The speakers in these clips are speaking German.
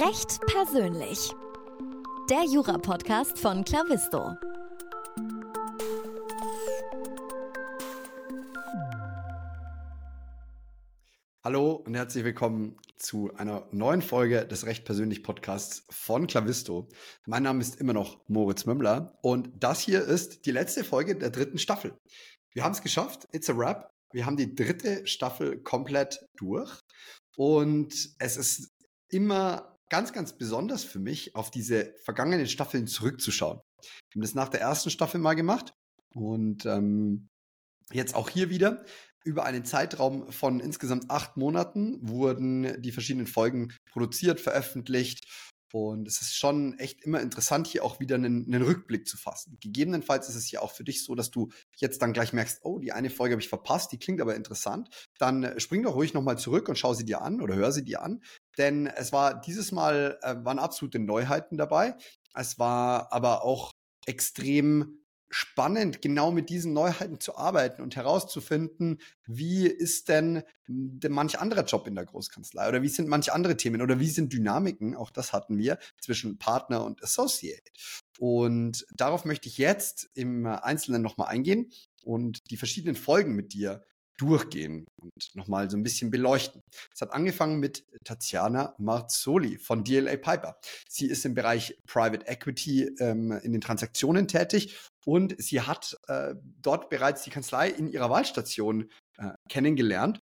Recht persönlich. Der Jura-Podcast von Clavisto. Hallo und herzlich willkommen zu einer neuen Folge des Recht persönlich Podcasts von Clavisto. Mein Name ist immer noch Moritz Mümmler und das hier ist die letzte Folge der dritten Staffel. Wir haben es geschafft. It's a wrap. Wir haben die dritte Staffel komplett durch und es ist immer ganz, ganz besonders für mich, auf diese vergangenen Staffeln zurückzuschauen. Wir haben das nach der ersten Staffel mal gemacht und ähm, jetzt auch hier wieder. Über einen Zeitraum von insgesamt acht Monaten wurden die verschiedenen Folgen produziert, veröffentlicht und es ist schon echt immer interessant, hier auch wieder einen, einen, Rückblick zu fassen. Gegebenenfalls ist es ja auch für dich so, dass du jetzt dann gleich merkst, oh, die eine Folge habe ich verpasst, die klingt aber interessant. Dann spring doch ruhig nochmal zurück und schau sie dir an oder hör sie dir an. Denn es war dieses Mal, äh, waren absolute Neuheiten dabei. Es war aber auch extrem spannend, genau mit diesen Neuheiten zu arbeiten und herauszufinden, wie ist denn manch anderer Job in der Großkanzlei oder wie sind manch andere Themen oder wie sind Dynamiken, auch das hatten wir, zwischen Partner und Associate. Und darauf möchte ich jetzt im Einzelnen nochmal eingehen und die verschiedenen Folgen mit dir durchgehen und nochmal so ein bisschen beleuchten. Es hat angefangen mit Tatjana Marzoli von DLA Piper. Sie ist im Bereich Private Equity ähm, in den Transaktionen tätig und sie hat äh, dort bereits die Kanzlei in ihrer Wahlstation äh, kennengelernt.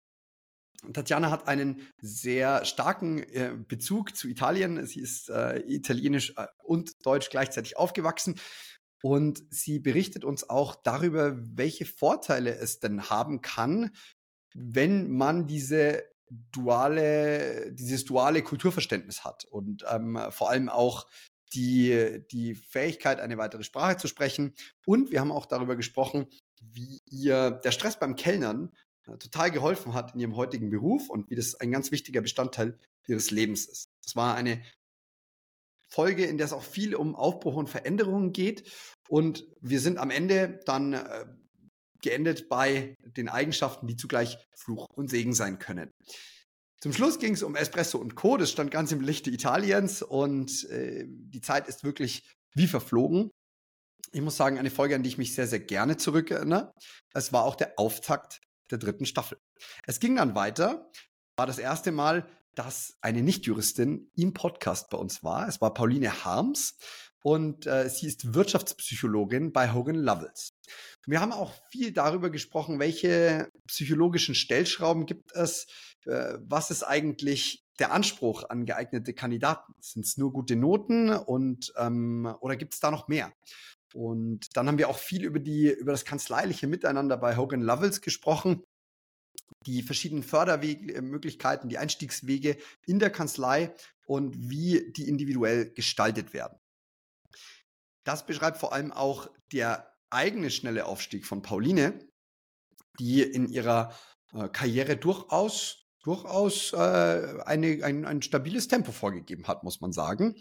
Tatjana hat einen sehr starken äh, Bezug zu Italien. Sie ist äh, italienisch äh, und deutsch gleichzeitig aufgewachsen. Und sie berichtet uns auch darüber, welche Vorteile es denn haben kann, wenn man diese duale, dieses duale Kulturverständnis hat und ähm, vor allem auch die, die Fähigkeit, eine weitere Sprache zu sprechen. Und wir haben auch darüber gesprochen, wie ihr der Stress beim Kellnern äh, total geholfen hat in ihrem heutigen Beruf und wie das ein ganz wichtiger Bestandteil ihres Lebens ist. Das war eine Folge, in der es auch viel um Aufbruch und Veränderungen geht. Und wir sind am Ende dann äh, geendet bei den Eigenschaften, die zugleich Fluch und Segen sein können. Zum Schluss ging es um Espresso und Co. Das stand ganz im Lichte Italiens und äh, die Zeit ist wirklich wie verflogen. Ich muss sagen, eine Folge, an die ich mich sehr, sehr gerne zurückerinnere. Es war auch der Auftakt der dritten Staffel. Es ging dann weiter. War das erste Mal, dass eine Nichtjuristin im Podcast bei uns war. Es war Pauline Harms und äh, sie ist Wirtschaftspsychologin bei Hogan Lovells. Wir haben auch viel darüber gesprochen, welche psychologischen Stellschrauben gibt es, äh, was ist eigentlich der Anspruch an geeignete Kandidaten? Sind es nur gute Noten und ähm, oder gibt es da noch mehr? Und dann haben wir auch viel über die über das kanzleiliche Miteinander bei Hogan Lovells gesprochen die verschiedenen Fördermöglichkeiten, die Einstiegswege in der Kanzlei und wie die individuell gestaltet werden. Das beschreibt vor allem auch der eigene schnelle Aufstieg von Pauline, die in ihrer äh, Karriere durchaus durchaus äh, eine, ein, ein stabiles Tempo vorgegeben hat, muss man sagen.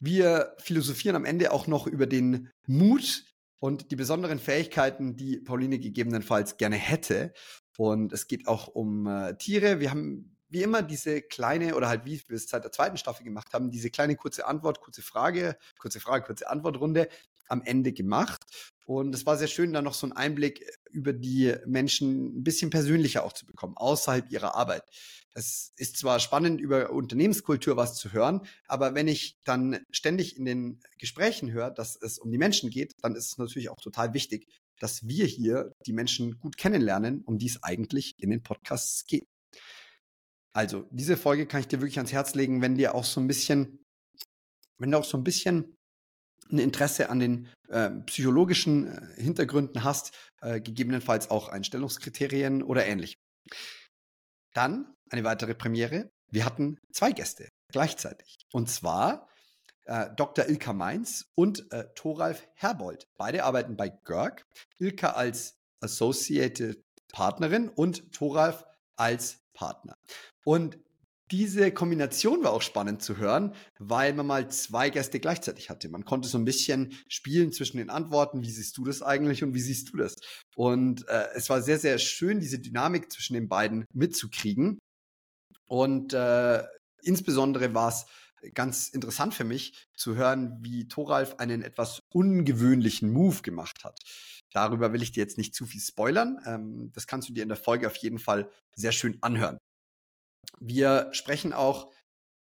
Wir philosophieren am Ende auch noch über den Mut und die besonderen Fähigkeiten, die Pauline gegebenenfalls gerne hätte. Und es geht auch um äh, Tiere. Wir haben wie immer diese kleine oder halt wie wir es seit der zweiten Staffel gemacht haben, diese kleine kurze Antwort, kurze Frage, kurze Frage, kurze Antwortrunde am Ende gemacht. Und es war sehr schön, da noch so einen Einblick über die Menschen ein bisschen persönlicher auch zu bekommen, außerhalb ihrer Arbeit. Es ist zwar spannend, über Unternehmenskultur was zu hören, aber wenn ich dann ständig in den Gesprächen höre, dass es um die Menschen geht, dann ist es natürlich auch total wichtig, dass wir hier die Menschen gut kennenlernen, um die es eigentlich in den Podcasts geht. Also, diese Folge kann ich dir wirklich ans Herz legen, wenn dir auch so ein bisschen, wenn du auch so ein bisschen ein Interesse an den äh, psychologischen äh, Hintergründen hast, äh, gegebenenfalls auch Einstellungskriterien oder ähnlich. Dann eine weitere Premiere. Wir hatten zwei Gäste gleichzeitig. Und zwar äh, Dr. Ilka Mainz und äh, Thoralf Herbold. Beide arbeiten bei GERG. Ilka als Associated Partnerin und Thoralf als Partner. Und diese Kombination war auch spannend zu hören, weil man mal zwei Gäste gleichzeitig hatte. Man konnte so ein bisschen spielen zwischen den Antworten, wie siehst du das eigentlich und wie siehst du das? Und äh, es war sehr, sehr schön, diese Dynamik zwischen den beiden mitzukriegen. Und äh, insbesondere war es ganz interessant für mich zu hören, wie Thoralf einen etwas ungewöhnlichen Move gemacht hat. Darüber will ich dir jetzt nicht zu viel spoilern. Ähm, das kannst du dir in der Folge auf jeden Fall sehr schön anhören. Wir sprechen auch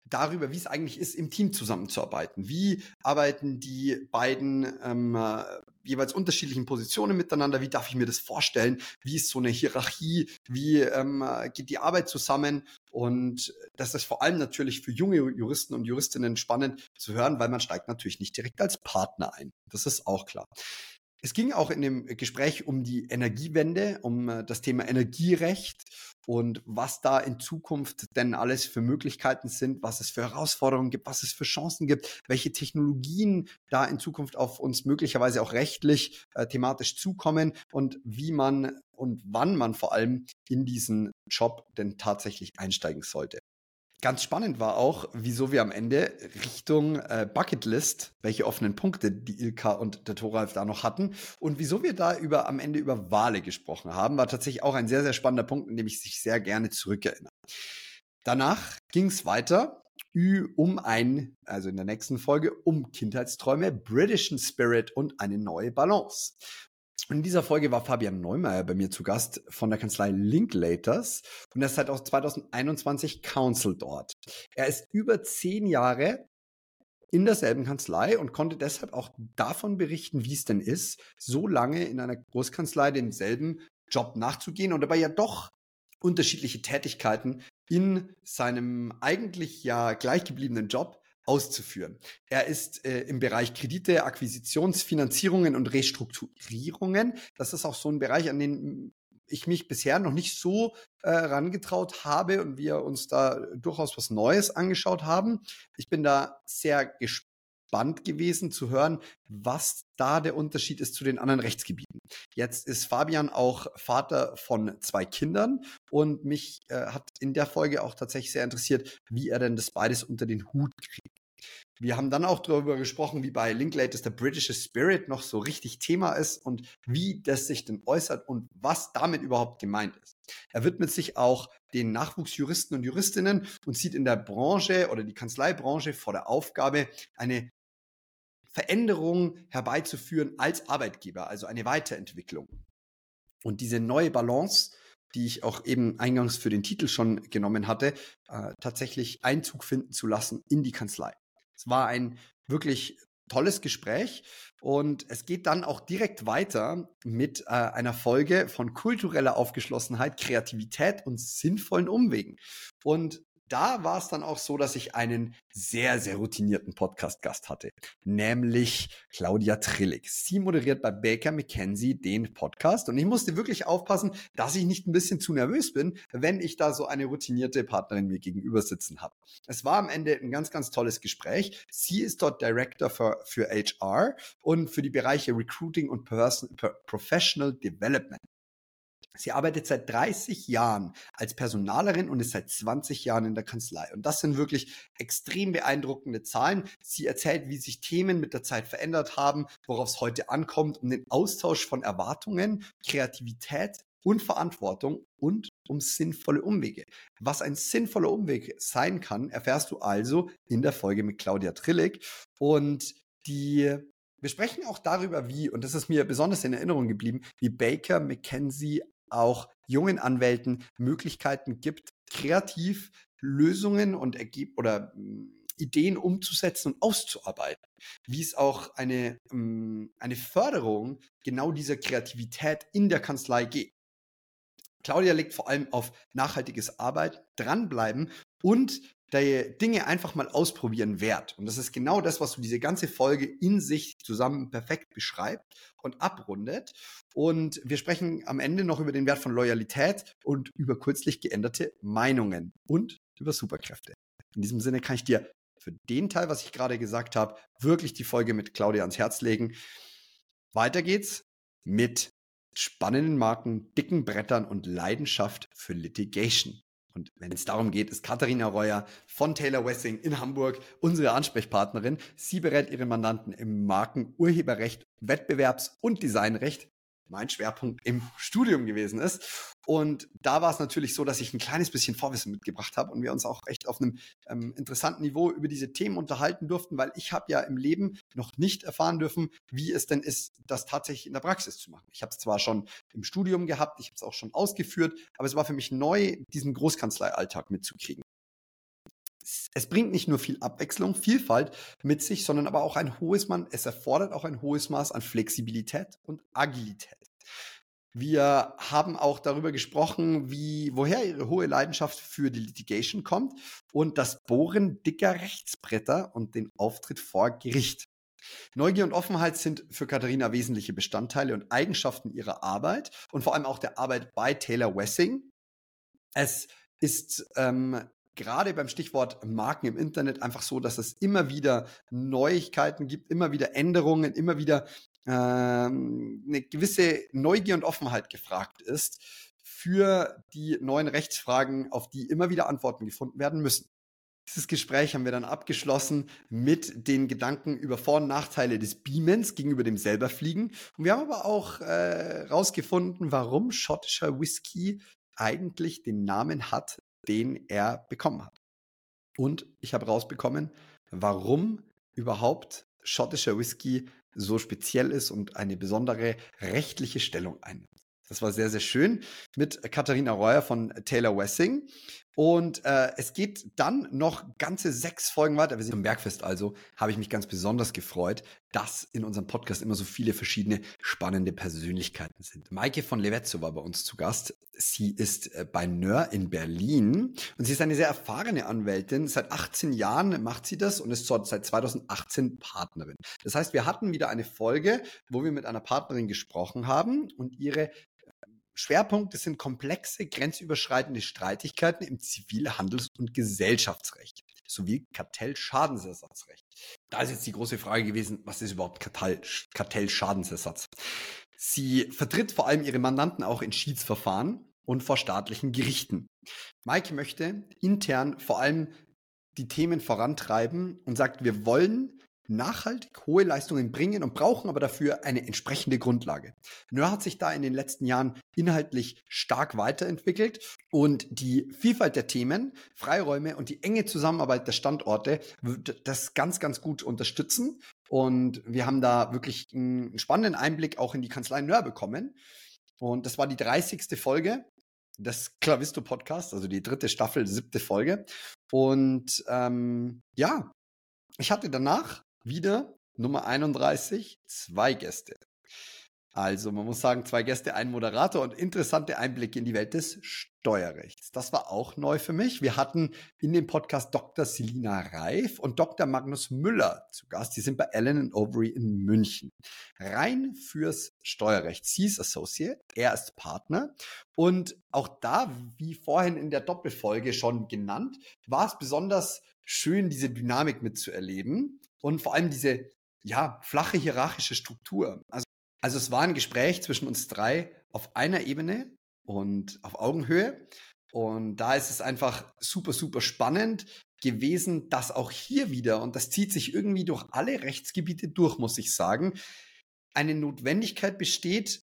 darüber, wie es eigentlich ist, im Team zusammenzuarbeiten. Wie arbeiten die beiden ähm, äh, jeweils unterschiedlichen Positionen miteinander? Wie darf ich mir das vorstellen? Wie ist so eine Hierarchie? Wie ähm, äh, geht die Arbeit zusammen? Und das ist vor allem natürlich für junge Juristen und Juristinnen spannend zu hören, weil man steigt natürlich nicht direkt als Partner ein. Das ist auch klar. Es ging auch in dem Gespräch um die Energiewende, um äh, das Thema Energierecht und was da in Zukunft denn alles für Möglichkeiten sind, was es für Herausforderungen gibt, was es für Chancen gibt, welche Technologien da in Zukunft auf uns möglicherweise auch rechtlich äh, thematisch zukommen und wie man und wann man vor allem in diesen Job denn tatsächlich einsteigen sollte. Ganz spannend war auch, wieso wir am Ende Richtung äh, Bucketlist, welche offenen Punkte die Ilka und der Thoralf da noch hatten und wieso wir da über am Ende über Wale gesprochen haben, war tatsächlich auch ein sehr, sehr spannender Punkt, in dem ich sich sehr gerne zurückerinnere. Danach ging es weiter um ein, also in der nächsten Folge, um Kindheitsträume, Britischen Spirit und eine neue Balance. In dieser Folge war Fabian Neumeier bei mir zu Gast von der Kanzlei Linklaters und er ist seit 2021 Counsel dort. Er ist über zehn Jahre in derselben Kanzlei und konnte deshalb auch davon berichten, wie es denn ist, so lange in einer Großkanzlei denselben Job nachzugehen und dabei ja doch unterschiedliche Tätigkeiten in seinem eigentlich ja gleichgebliebenen Job auszuführen. Er ist äh, im Bereich Kredite, Akquisitionsfinanzierungen und Restrukturierungen. Das ist auch so ein Bereich, an den ich mich bisher noch nicht so äh, rangetraut habe und wir uns da durchaus was Neues angeschaut haben. Ich bin da sehr gespannt gewesen zu hören, was da der Unterschied ist zu den anderen Rechtsgebieten. Jetzt ist Fabian auch Vater von zwei Kindern und mich äh, hat in der Folge auch tatsächlich sehr interessiert, wie er denn das beides unter den Hut kriegt. Wir haben dann auch darüber gesprochen, wie bei Linklater der British Spirit noch so richtig Thema ist und wie das sich denn äußert und was damit überhaupt gemeint ist. Er widmet sich auch den Nachwuchsjuristen und Juristinnen und sieht in der Branche oder die Kanzleibranche vor der Aufgabe, eine Veränderung herbeizuführen als Arbeitgeber, also eine Weiterentwicklung. Und diese neue Balance, die ich auch eben eingangs für den Titel schon genommen hatte, äh, tatsächlich Einzug finden zu lassen in die Kanzlei. Es war ein wirklich tolles Gespräch und es geht dann auch direkt weiter mit äh, einer Folge von kultureller Aufgeschlossenheit, Kreativität und sinnvollen Umwegen. Und da war es dann auch so, dass ich einen sehr, sehr routinierten Podcast-Gast hatte, nämlich Claudia Trillig. Sie moderiert bei Baker McKenzie den Podcast und ich musste wirklich aufpassen, dass ich nicht ein bisschen zu nervös bin, wenn ich da so eine routinierte Partnerin mir gegenüber sitzen habe. Es war am Ende ein ganz, ganz tolles Gespräch. Sie ist dort Director für, für HR und für die Bereiche Recruiting und Person, Professional Development. Sie arbeitet seit 30 Jahren als Personalerin und ist seit 20 Jahren in der Kanzlei. Und das sind wirklich extrem beeindruckende Zahlen. Sie erzählt, wie sich Themen mit der Zeit verändert haben, worauf es heute ankommt, um den Austausch von Erwartungen, Kreativität und Verantwortung und um sinnvolle Umwege. Was ein sinnvoller Umweg sein kann, erfährst du also in der Folge mit Claudia Trillig. Und die wir sprechen auch darüber, wie, und das ist mir besonders in Erinnerung geblieben, wie Baker McKenzie auch jungen Anwälten Möglichkeiten gibt, kreativ Lösungen und Ergeb oder hm, Ideen umzusetzen und auszuarbeiten. Wie es auch eine, hm, eine Förderung genau dieser Kreativität in der Kanzlei geht. Claudia legt vor allem auf nachhaltiges Arbeit, dranbleiben und der Dinge einfach mal ausprobieren wert. Und das ist genau das, was so diese ganze Folge in sich zusammen perfekt beschreibt und abrundet. Und wir sprechen am Ende noch über den Wert von Loyalität und über kürzlich geänderte Meinungen und über Superkräfte. In diesem Sinne kann ich dir für den Teil, was ich gerade gesagt habe, wirklich die Folge mit Claudia ans Herz legen. Weiter geht's mit spannenden Marken, dicken Brettern und Leidenschaft für Litigation. Und wenn es darum geht, ist Katharina Reuer von Taylor Wessing in Hamburg unsere Ansprechpartnerin. Sie berät ihre Mandanten im Marken, Urheberrecht, Wettbewerbs- und Designrecht mein Schwerpunkt im Studium gewesen ist. Und da war es natürlich so, dass ich ein kleines bisschen Vorwissen mitgebracht habe und wir uns auch echt auf einem ähm, interessanten Niveau über diese Themen unterhalten durften, weil ich habe ja im Leben noch nicht erfahren dürfen, wie es denn ist, das tatsächlich in der Praxis zu machen. Ich habe es zwar schon im Studium gehabt, ich habe es auch schon ausgeführt, aber es war für mich neu, diesen Großkanzleialltag mitzukriegen es bringt nicht nur viel Abwechslung, Vielfalt mit sich, sondern aber auch ein hohes Maß, es erfordert auch ein hohes Maß an Flexibilität und Agilität. Wir haben auch darüber gesprochen, wie, woher ihre hohe Leidenschaft für die Litigation kommt und das Bohren dicker Rechtsbretter und den Auftritt vor Gericht. Neugier und Offenheit sind für Katharina wesentliche Bestandteile und Eigenschaften ihrer Arbeit und vor allem auch der Arbeit bei Taylor Wessing. Es ist ähm, gerade beim Stichwort Marken im Internet einfach so, dass es immer wieder Neuigkeiten gibt, immer wieder Änderungen, immer wieder ähm, eine gewisse Neugier und Offenheit gefragt ist für die neuen Rechtsfragen, auf die immer wieder Antworten gefunden werden müssen. Dieses Gespräch haben wir dann abgeschlossen mit den Gedanken über Vor- und Nachteile des Beamens gegenüber dem selberfliegen. Und wir haben aber auch herausgefunden, äh, warum schottischer Whisky eigentlich den Namen hat, den er bekommen hat. Und ich habe rausbekommen, warum überhaupt schottischer Whisky so speziell ist und eine besondere rechtliche Stellung einnimmt. Das war sehr, sehr schön mit Katharina Reuer von Taylor Wessing. Und äh, es geht dann noch ganze sechs Folgen weiter. Wir sind im Bergfest also, habe ich mich ganz besonders gefreut, dass in unserem Podcast immer so viele verschiedene spannende Persönlichkeiten sind. Maike von Levezzo war bei uns zu Gast. Sie ist äh, bei Nör in Berlin und sie ist eine sehr erfahrene Anwältin. Seit 18 Jahren macht sie das und ist seit 2018 Partnerin. Das heißt, wir hatten wieder eine Folge, wo wir mit einer Partnerin gesprochen haben und ihre Schwerpunkte sind komplexe, grenzüberschreitende Streitigkeiten im Zivil-, Handels- und Gesellschaftsrecht sowie Kartellschadensersatzrecht. Da ist jetzt die große Frage gewesen, was ist überhaupt Kartell, Kartellschadensersatz? Sie vertritt vor allem ihre Mandanten auch in Schiedsverfahren und vor staatlichen Gerichten. Mike möchte intern vor allem die Themen vorantreiben und sagt, wir wollen nachhaltig hohe Leistungen bringen und brauchen aber dafür eine entsprechende Grundlage. Nör hat sich da in den letzten Jahren inhaltlich stark weiterentwickelt und die Vielfalt der Themen, Freiräume und die enge Zusammenarbeit der Standorte wird das ganz, ganz gut unterstützen. Und wir haben da wirklich einen spannenden Einblick auch in die Kanzlei Nör bekommen. Und das war die 30. Folge des Clavisto Podcasts, also die dritte Staffel, siebte Folge. Und ähm, ja, ich hatte danach wieder Nummer 31, zwei Gäste. Also man muss sagen, zwei Gäste, ein Moderator und interessante Einblicke in die Welt des Steuerrechts. Das war auch neu für mich. Wir hatten in dem Podcast Dr. Selina Reif und Dr. Magnus Müller zu Gast. Die sind bei Allen Overy in München. Rein fürs Steuerrecht. Sie ist Associate, er ist Partner. Und auch da, wie vorhin in der Doppelfolge schon genannt, war es besonders schön, diese Dynamik mitzuerleben und vor allem diese ja, flache hierarchische Struktur. Also, also es war ein Gespräch zwischen uns drei auf einer Ebene und auf Augenhöhe. Und da ist es einfach super, super spannend gewesen, dass auch hier wieder, und das zieht sich irgendwie durch alle Rechtsgebiete durch, muss ich sagen, eine Notwendigkeit besteht,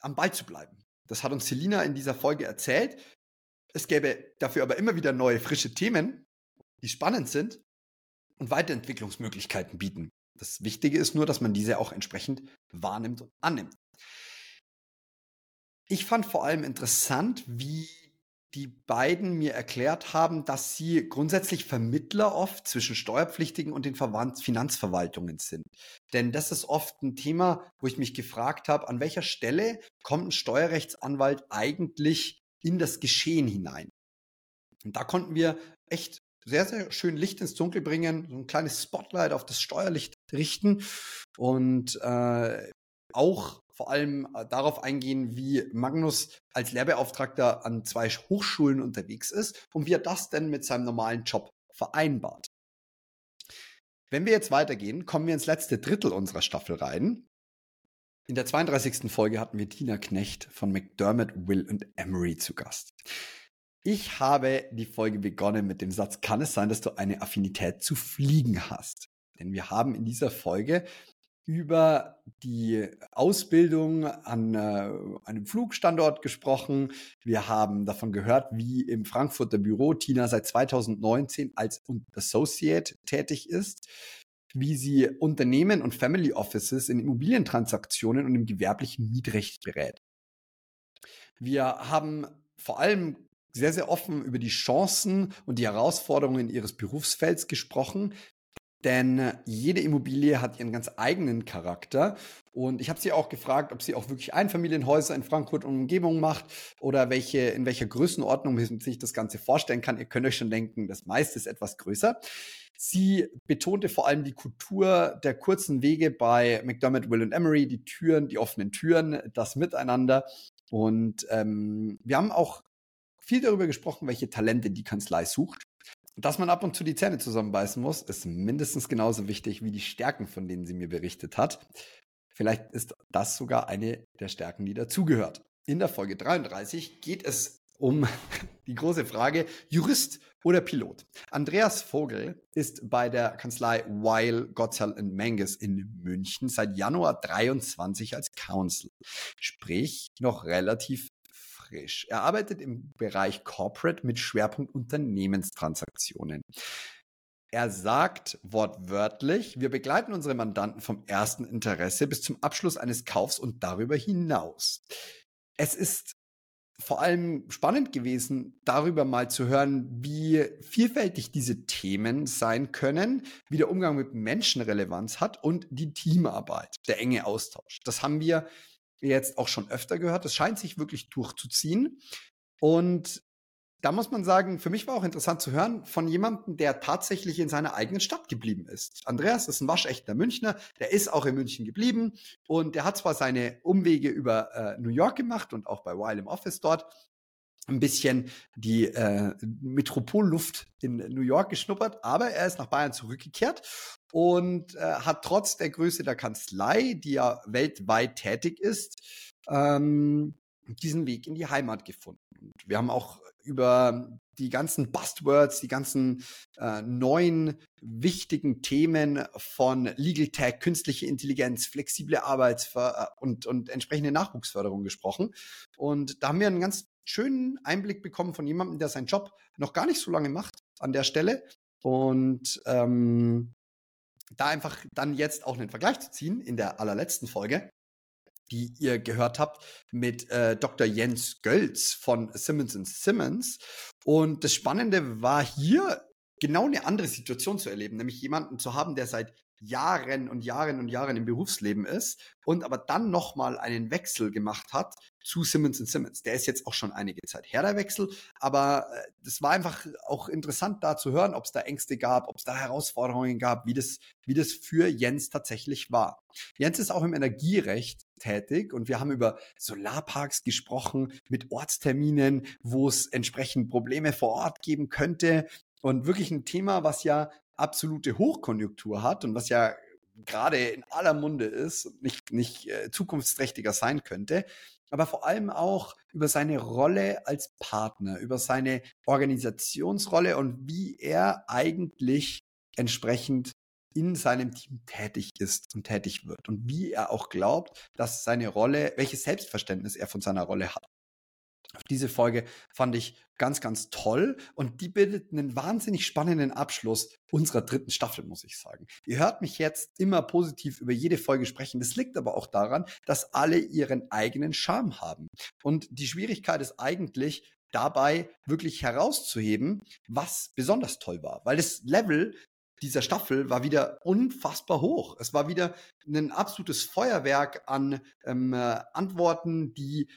am Ball zu bleiben. Das hat uns Selina in dieser Folge erzählt. Es gäbe dafür aber immer wieder neue, frische Themen, die spannend sind und Weiterentwicklungsmöglichkeiten bieten. Das Wichtige ist nur, dass man diese auch entsprechend wahrnimmt und annimmt. Ich fand vor allem interessant, wie die beiden mir erklärt haben, dass sie grundsätzlich Vermittler oft zwischen Steuerpflichtigen und den Finanzverwaltungen sind. Denn das ist oft ein Thema, wo ich mich gefragt habe, an welcher Stelle kommt ein Steuerrechtsanwalt eigentlich in das Geschehen hinein? Und da konnten wir echt sehr, sehr schön Licht ins Dunkel bringen, so ein kleines Spotlight auf das Steuerlicht richten und äh, auch vor allem äh, darauf eingehen, wie Magnus als Lehrbeauftragter an zwei Hochschulen unterwegs ist und wie er das denn mit seinem normalen Job vereinbart. Wenn wir jetzt weitergehen, kommen wir ins letzte Drittel unserer Staffel rein. In der 32. Folge hatten wir Tina Knecht von McDermott, Will und Emery zu Gast. Ich habe die Folge begonnen mit dem Satz, kann es sein, dass du eine Affinität zu Fliegen hast? Denn wir haben in dieser Folge über die Ausbildung an äh, einem Flugstandort gesprochen. Wir haben davon gehört, wie im Frankfurter Büro Tina seit 2019 als Associate tätig ist, wie sie Unternehmen und Family Offices in Immobilientransaktionen und im gewerblichen Mietrecht berät. Wir haben vor allem sehr, sehr offen über die Chancen und die Herausforderungen ihres Berufsfelds gesprochen. Denn jede Immobilie hat ihren ganz eigenen Charakter. Und ich habe sie auch gefragt, ob sie auch wirklich Einfamilienhäuser in Frankfurt und Umgebung macht oder welche, in welcher Größenordnung man sich das Ganze vorstellen kann. Ihr könnt euch schon denken, das meiste ist etwas größer. Sie betonte vor allem die Kultur der kurzen Wege bei McDermott, Will und Emery, die Türen, die offenen Türen, das Miteinander. Und ähm, wir haben auch viel darüber gesprochen, welche Talente die Kanzlei sucht. Dass man ab und zu die Zähne zusammenbeißen muss, ist mindestens genauso wichtig wie die Stärken, von denen sie mir berichtet hat. Vielleicht ist das sogar eine der Stärken, die dazugehört. In der Folge 33 geht es um die große Frage Jurist oder Pilot. Andreas Vogel ist bei der Kanzlei Weil, Gotzel Menges in München seit Januar 23 als Counsel. Sprich, noch relativ frisch. Er arbeitet im Bereich Corporate mit Schwerpunkt Unternehmenstransaktionen. Er sagt wortwörtlich, wir begleiten unsere Mandanten vom ersten Interesse bis zum Abschluss eines Kaufs und darüber hinaus. Es ist vor allem spannend gewesen, darüber mal zu hören, wie vielfältig diese Themen sein können, wie der Umgang mit Menschen Relevanz hat und die Teamarbeit, der enge Austausch. Das haben wir jetzt auch schon öfter gehört. Das scheint sich wirklich durchzuziehen. Und da muss man sagen, für mich war auch interessant zu hören von jemandem, der tatsächlich in seiner eigenen Stadt geblieben ist. Andreas ist ein waschechter Münchner, der ist auch in München geblieben und der hat zwar seine Umwege über äh, New York gemacht und auch bei Weil im Office dort ein bisschen die äh, Metropolluft in New York geschnuppert, aber er ist nach Bayern zurückgekehrt und äh, hat trotz der Größe der Kanzlei, die ja weltweit tätig ist, ähm, diesen Weg in die Heimat gefunden. Und wir haben auch über die ganzen Buzzwords, die ganzen äh, neuen wichtigen Themen von Legal Tech, künstliche Intelligenz, flexible Arbeitsver äh, und, und entsprechende Nachwuchsförderung gesprochen. Und da haben wir einen ganz schönen Einblick bekommen von jemandem, der seinen Job noch gar nicht so lange macht an der Stelle. Und ähm, da einfach dann jetzt auch einen Vergleich zu ziehen in der allerletzten Folge, die ihr gehört habt, mit äh, Dr. Jens Gölz von Simmons Simmons. Und das Spannende war hier genau eine andere Situation zu erleben, nämlich jemanden zu haben, der seit Jahren und Jahren und Jahren im Berufsleben ist und aber dann nochmal einen Wechsel gemacht hat zu Simmons Simmons. Der ist jetzt auch schon einige Zeit her, der Wechsel, aber äh, das war einfach auch interessant da zu hören, ob es da Ängste gab, ob es da Herausforderungen gab, wie das, wie das für Jens tatsächlich war. Jens ist auch im Energierecht tätig und wir haben über Solarparks gesprochen mit Ortsterminen, wo es entsprechend Probleme vor Ort geben könnte. Und wirklich ein Thema, was ja absolute Hochkonjunktur hat und was ja gerade in aller Munde ist und nicht, nicht äh, zukunftsträchtiger sein könnte, aber vor allem auch über seine Rolle als Partner, über seine Organisationsrolle und wie er eigentlich entsprechend in seinem Team tätig ist und tätig wird und wie er auch glaubt, dass seine Rolle, welches Selbstverständnis er von seiner Rolle hat. Diese Folge fand ich ganz, ganz toll und die bildet einen wahnsinnig spannenden Abschluss unserer dritten Staffel, muss ich sagen. Ihr hört mich jetzt immer positiv über jede Folge sprechen. Das liegt aber auch daran, dass alle ihren eigenen Charme haben. Und die Schwierigkeit ist eigentlich, dabei wirklich herauszuheben, was besonders toll war. Weil das Level dieser Staffel war wieder unfassbar hoch. Es war wieder ein absolutes Feuerwerk an ähm, äh, Antworten, die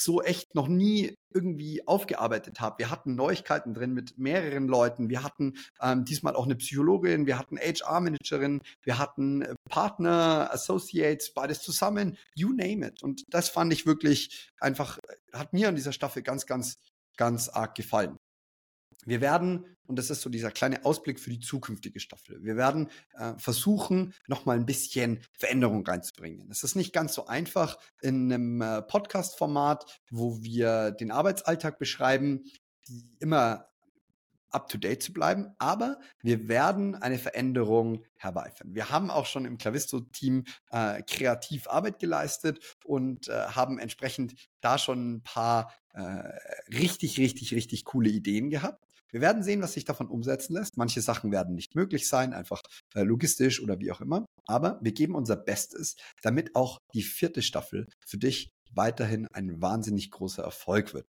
so echt noch nie irgendwie aufgearbeitet habe. Wir hatten Neuigkeiten drin mit mehreren Leuten. Wir hatten ähm, diesmal auch eine Psychologin, wir hatten HR-Managerin, wir hatten äh, Partner, Associates, beides zusammen, you name it. Und das fand ich wirklich einfach, äh, hat mir an dieser Staffel ganz, ganz, ganz arg gefallen. Wir werden, und das ist so dieser kleine Ausblick für die zukünftige Staffel, wir werden äh, versuchen, nochmal ein bisschen Veränderung reinzubringen. Es ist nicht ganz so einfach in einem äh, Podcast-Format, wo wir den Arbeitsalltag beschreiben, immer up-to-date zu bleiben, aber wir werden eine Veränderung herbeiführen. Wir haben auch schon im Clavisto-Team äh, kreativ Arbeit geleistet und äh, haben entsprechend da schon ein paar äh, richtig, richtig, richtig coole Ideen gehabt. Wir werden sehen, was sich davon umsetzen lässt. Manche Sachen werden nicht möglich sein, einfach äh, logistisch oder wie auch immer. Aber wir geben unser Bestes, damit auch die vierte Staffel für dich weiterhin ein wahnsinnig großer Erfolg wird.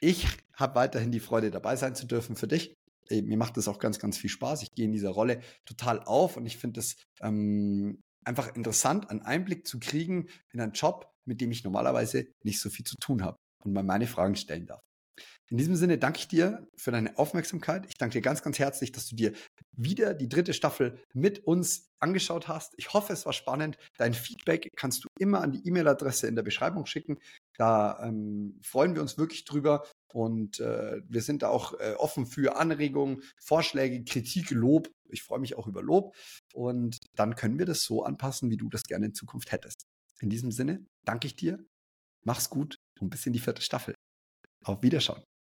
Ich habe weiterhin die Freude, dabei sein zu dürfen für dich. Mir macht das auch ganz, ganz viel Spaß. Ich gehe in dieser Rolle total auf und ich finde es ähm, einfach interessant, einen Einblick zu kriegen in einen Job, mit dem ich normalerweise nicht so viel zu tun habe und mal meine Fragen stellen darf. In diesem Sinne danke ich dir für deine Aufmerksamkeit. Ich danke dir ganz, ganz herzlich, dass du dir wieder die dritte Staffel mit uns angeschaut hast. Ich hoffe, es war spannend. Dein Feedback kannst du immer an die E-Mail-Adresse in der Beschreibung schicken. Da ähm, freuen wir uns wirklich drüber und äh, wir sind da auch äh, offen für Anregungen, Vorschläge, Kritik, Lob. Ich freue mich auch über Lob und dann können wir das so anpassen, wie du das gerne in Zukunft hättest. In diesem Sinne danke ich dir, mach's gut und bis in die vierte Staffel. Auf Wiederschauen.